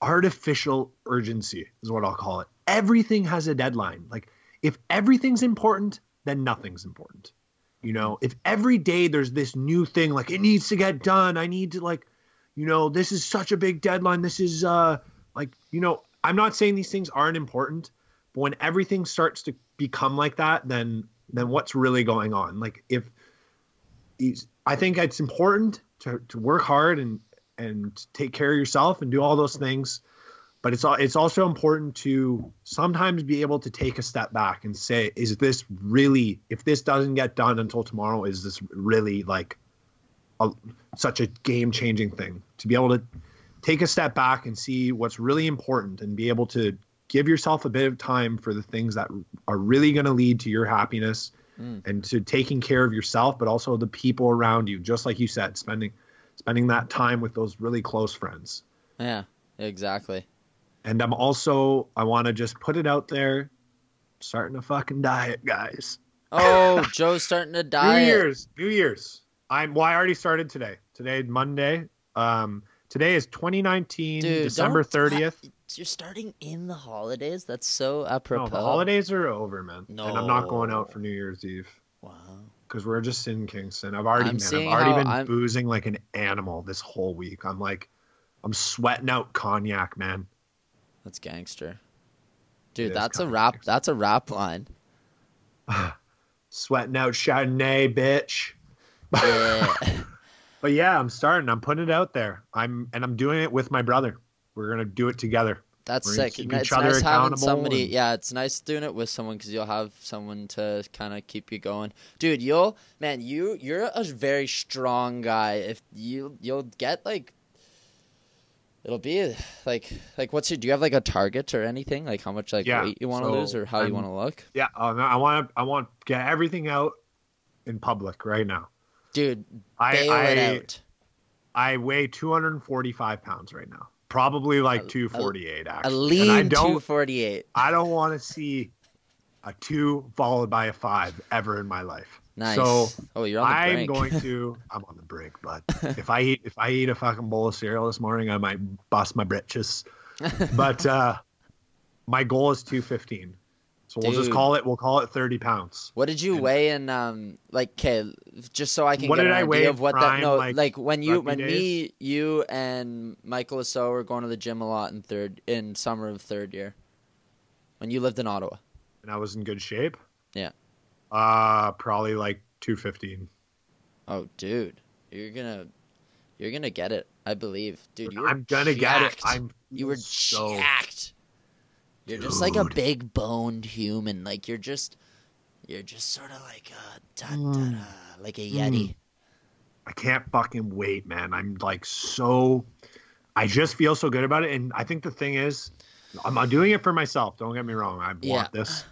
artificial urgency is what i'll call it. Everything has a deadline. Like if everything's important then nothing's important you know if every day there's this new thing like it needs to get done i need to like you know this is such a big deadline this is uh like you know i'm not saying these things aren't important but when everything starts to become like that then then what's really going on? Like if I think it's important to, to work hard and and take care of yourself and do all those things, but it's it's also important to sometimes be able to take a step back and say, is this really? If this doesn't get done until tomorrow, is this really like a, such a game changing thing? To be able to take a step back and see what's really important and be able to give yourself a bit of time for the things that are really going to lead to your happiness mm. and to taking care of yourself but also the people around you just like you said spending spending that time with those really close friends yeah exactly and i'm also i want to just put it out there starting a fucking diet guys. Oh joe's starting to die new year's new year's. I'm well i already started today. Today monday. Um today is 2019 Dude, december don't- 30th you're starting in the holidays? That's so no, apropos. the holidays are over man. No, and i'm not going out for new year's eve. Wow. Because we're just in Kingston. I've already, man, I've already been I'm- boozing like an animal this whole week. I'm like, I'm sweating out cognac, man. That's gangster Dude, It that's a rap. fierce. That's a rap line. Sweating out Chardonnay, bitch. Yeah. But yeah, I'm starting. I'm putting it out there. I'm and I'm doing it with my brother. We're gonna do it together. That's We're sick. keep It's each other nice having accountable somebody. and- Yeah, it's nice doing it with someone because you'll have someone to kind of keep you going, dude. You'll man, you you're a very strong guy. If you you'll get like, it'll be like like what's your? Do you have like a target or anything? Like how much like Yeah, weight you want to so lose or how you want to look, Yeah, uh, I want to. I want to get everything out in public right now. dude? I I, it out. I weigh 245 pounds right now. Probably like A- 248 A actually. and I lean don't. two forty eight. I don't want to see a two followed by a five ever in my life. Nice. So oh, you're on the I'm brink. going to. I'm on the brink, but if I eat if I eat a fucking bowl of cereal this morning, I might bust my britches. But uh, my goal is 215. So we'll just call it. We'll call it 30 pounds. What did you And- weigh in um like okay just so I can What get did an I idea weigh of what that prime, no like, like, when you when days? me you and Michael Lasso were going to the gym a lot in third in summer of third year when you lived in Ottawa. And I was in good shape. Yeah. Uh, probably like 215. Oh dude, you're gonna you're gonna get it. I believe, dude. You were I'm gonna get it. I'm you were so jacked. You're just like a big boned human. Like you're just you're just sort of like a da, da, da, like a yeti. I can't fucking wait, man. I'm like so. I just feel so good about it, and I think the thing is, I'm doing it for myself. Don't get me wrong. I want Yeah. this.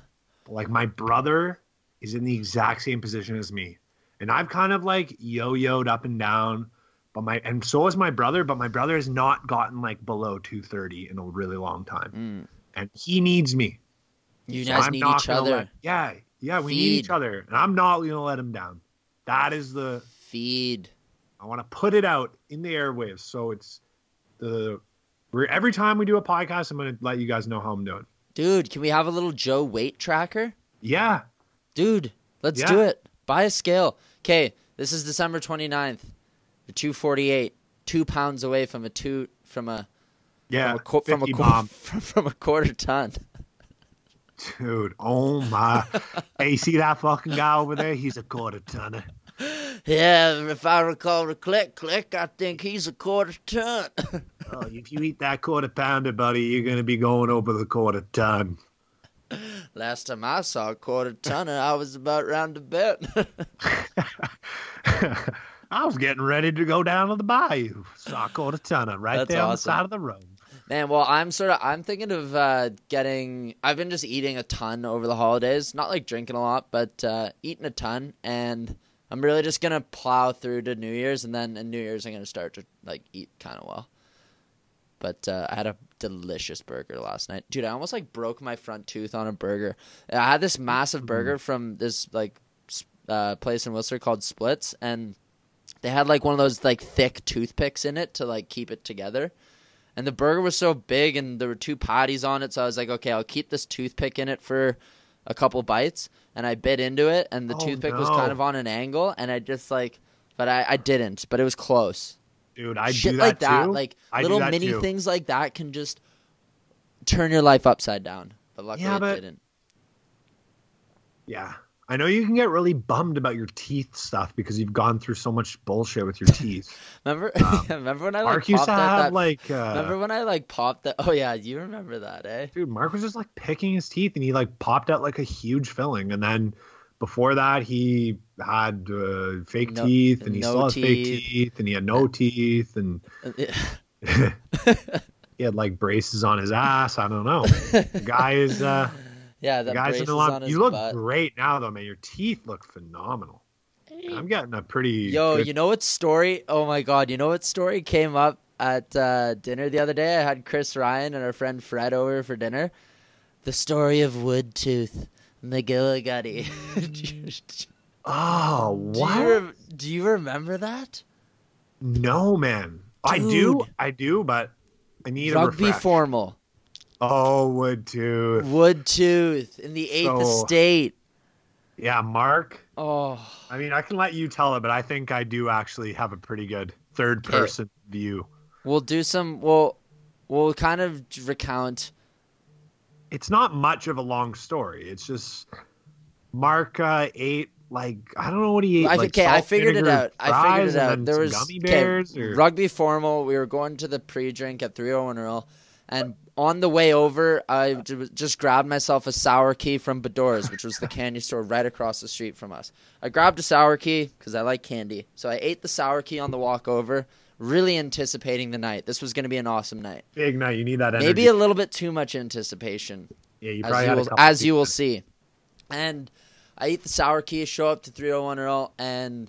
But, like my brother is in the exact same position as me, and I've kind of like yo-yoed up and down. But my and so is my brother, but my brother has not gotten like below 230 in a really long time, Mm. and he needs me. You So guys I'm need each other. let- yeah, yeah, we need each other, and I'm not gonna let him down. That is the Feed. I want to put it out in the airwaves, so it's the we're every time we do a podcast, I'm gonna let you guys know how I'm doing. Dude, can we have a little Joe weight tracker? Yeah, Dude, let's Yeah. do it. Buy a scale. Okay, this is December 29th. You're 248, two pounds away from a two from a yeah, from a, from, a 50 qu- bomb, from, from a quarter ton. dude. Oh my! hey, you see that fucking guy over there? He's a quarter tonner. Yeah, if I recall the click click, I think he's a quarter ton. Oh, if you eat that quarter pounder, buddy, you're gonna be going over the quarter ton. Last time I saw a quarter tonner, I was about round the bend. I was getting ready to go down to the bayou. Saw a quarter tonner right That's there on the side of the road. Man, well, I'm sort of I'm thinking of uh, getting. I've been just eating a ton over the holidays. Not like drinking a lot, but uh, eating a ton, and I'm really just gonna plow through to New Year's, and then in New Year's I'm gonna start to like eat kind of well. But uh, I had a delicious burger last night, dude. I almost like broke my front tooth on a burger. I had this massive burger from this like uh, place in Whistler called Splitz, and they had like one of those like thick toothpicks in it to like keep it together. And the burger was so big, and there were two patties on it. So I was like, okay, I'll keep this toothpick in it for a couple bites. And I bit into it, and the Oh, toothpick was kind of on an angle, and I just like, but I, I didn't. But it was close. Dude, I Shit do that like that, too. like I little mini too. things like that, can just turn your life upside down. But luckily, Yeah, it didn't. Yeah. I know you can get really bummed about your teeth stuff because you've gone through so much bullshit with your teeth. Remember, Um, remember when I like Mark used popped to have that. like uh, remember when I like popped that? Oh yeah, you remember that, eh? dude, Mark was just like picking his teeth and he like popped out like a huge filling and then before that he had uh, fake No- teeth and he no still has fake teeth. and he had no teeth and he had like braces on his ass. I don't know. The guy is uh yeah, the that guy's in a lot. on his You look butt. great now though, man. Your teeth look phenomenal. I'm getting a pretty Yo, good- you know what story? Oh my god, you know what story came up at uh, dinner the other day? I had Chris Ryan and our friend Fred over for dinner. The story of Wood Tooth McGillicuddy. Oh, do, you rem- do you remember that? No, man. I do. I do, but I need a Rugby refresh. formal. Oh, would too. Wood Tooth in the eighth So- estate. Yeah, Mark. Oh, I mean, I can let you tell it, but I think I do actually have a pretty good third Okay. person view. we'll do some. We'll we'll kind of recount it's not much of a long story. It's just Mark uh, ate like I don't know what he ate. I, like okay, I figured it out. I figured it out. There was gummy okay, or... rugby formal. We were going to the pre-drink at 301 Earl, and on the way over, I just grabbed myself a sour key from Bedore's, which was the candy store right across the street from us. I grabbed a sour key because I like candy, so I ate the sour key on the walk over, really anticipating the night. This was going to be an awesome night. Big night. You need that energy. Maybe a little bit too much anticipation yeah, you as probably you had a will, couple as you will see. And I eat the sour key, show up to 301 Earl, and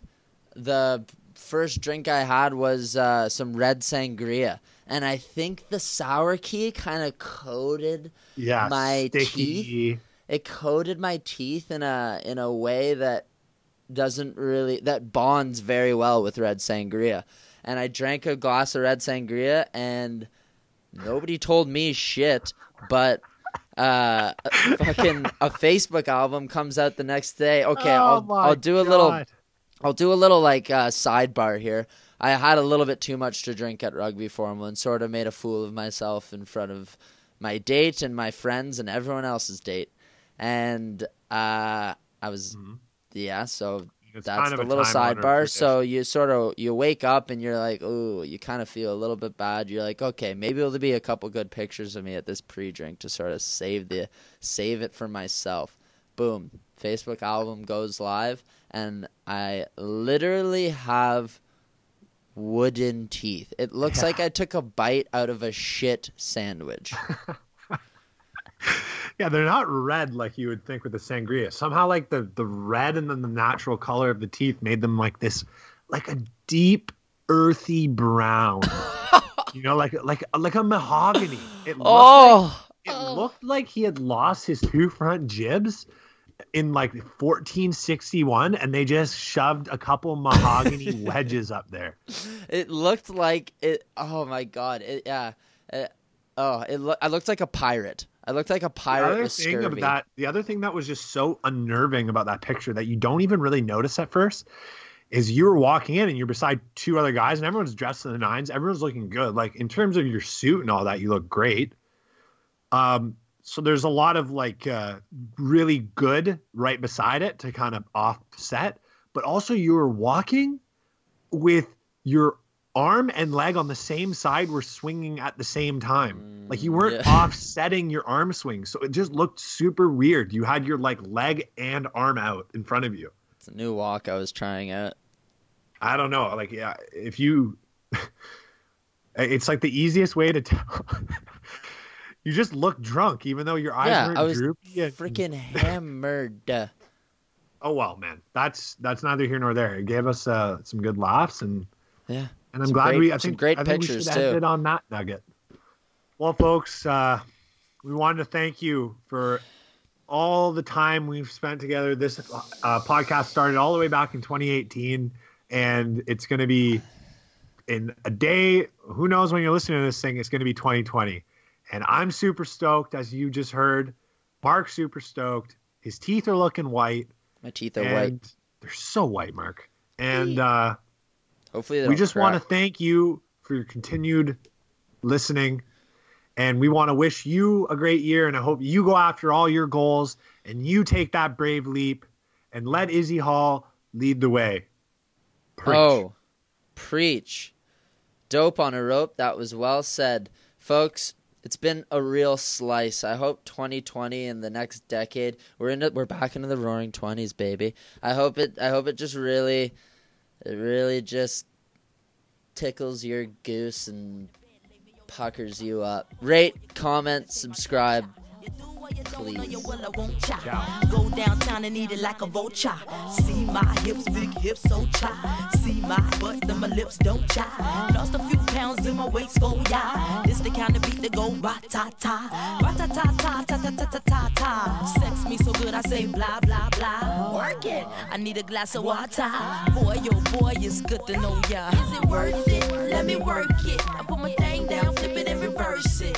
the first drink I had was uh, some red sangria. And I think the sour key kind of coated Yeah, my sticky. it coated my teeth in a in a way that doesn't really that bonds very well with red sangria. And I drank a glass of red sangria and nobody told me shit, but uh a- fucking a Facebook album comes out the next day. Okay, Oh I'll I'll do a little I'll do a little like uh, sidebar here. I had a little bit too much to drink at rugby formal and sort of made a fool of myself in front of my date and my friends and everyone else's date. And uh, I was, Mhm. yeah. So It's that's kind of the a little sidebar. So you sort of you wake up and you're like, ooh, you kind of feel a little bit bad. You're like, okay, maybe there'll be a couple good pictures of me at this pre-drink to sort of save the save it for myself. Boom, Facebook album goes live, and I literally have wooden teeth. It looks like I took a bite out of a shit sandwich. Yeah, they're not red like you would think with the sangria. Somehow, like the the red and then the natural color of the teeth made them like this, like a deep earthy brown. you know, like like like a mahogany. It looked like, oh, it looked like he had lost his two front jibs in like 1461, and they just shoved a couple mahogany wedges up there. it looked like it. Oh my god! It, yeah. It, oh, it. Lo- I looked like a pirate. I looked like a The pirate other thing of that, the other thing that was just so unnerving about that picture that you don't even really notice at first is you were walking in and you're beside two other guys and everyone's dressed in the nines. Everyone's looking good. Like in terms of your suit and all that, you look great. Um, so there's a lot of like uh, really good right beside it to kind of offset, but also you were walking with your arm and leg on the same side were swinging at the same time. like you weren't Mm, yeah. offsetting your arm swing, so it just looked super weird. You had your like leg and arm out in front of you. It's a new walk I was trying out. I don't know. Like, yeah, if you, it's like the easiest way to tell. you just look drunk, even though your eyes Yeah, weren't I was droopy. and- Freaking hammered. Oh well, man. That's that's neither here nor there. It gave us uh, some good laughs, and Yeah. And I'm Some glad great- we. I some think great I think we pictures, should too. end it on that nugget. Well, folks, uh, we wanted to thank you for all the time we've spent together. This uh, podcast started all the way back in 2018, and it's going to be in a day. Who knows when you're listening to this thing? It's going to be 2020, and I'm super stoked, as you just heard. Mark super stoked. His teeth are looking white, My teeth are and white. they're so white, Mark. And uh, Hopefully we just want to thank you for your continued listening and we want to wish you a great year and i hope you go after all your goals and you take that brave leap and let izzy hall lead the way Preach. Oh, preach. Dope on a rope. That was well said. Folks, it's been a real slice. I hope 2020 and the next decade we're in we're back into the roaring 20s, baby. I hope it I hope it just really it really just tickles your goose and puckers you up. Rate, comment, subscribe. Please. Go downtown and eat it like a vulture. See my hips, big hips, so chai. See my butt, then my lips don't chai. Lost a few pounds in my waist, go yeah. This the kind of beat that go ra ta ta, ra ta ta ta ta ta ta ta ta ta. Sex me so good, I say blah blah blah. Work it. I need a glass of water. Boy, yo, boy, it's good to know ya. Is it worth it? Let me work it. I put my thing down, flip it and reverse it.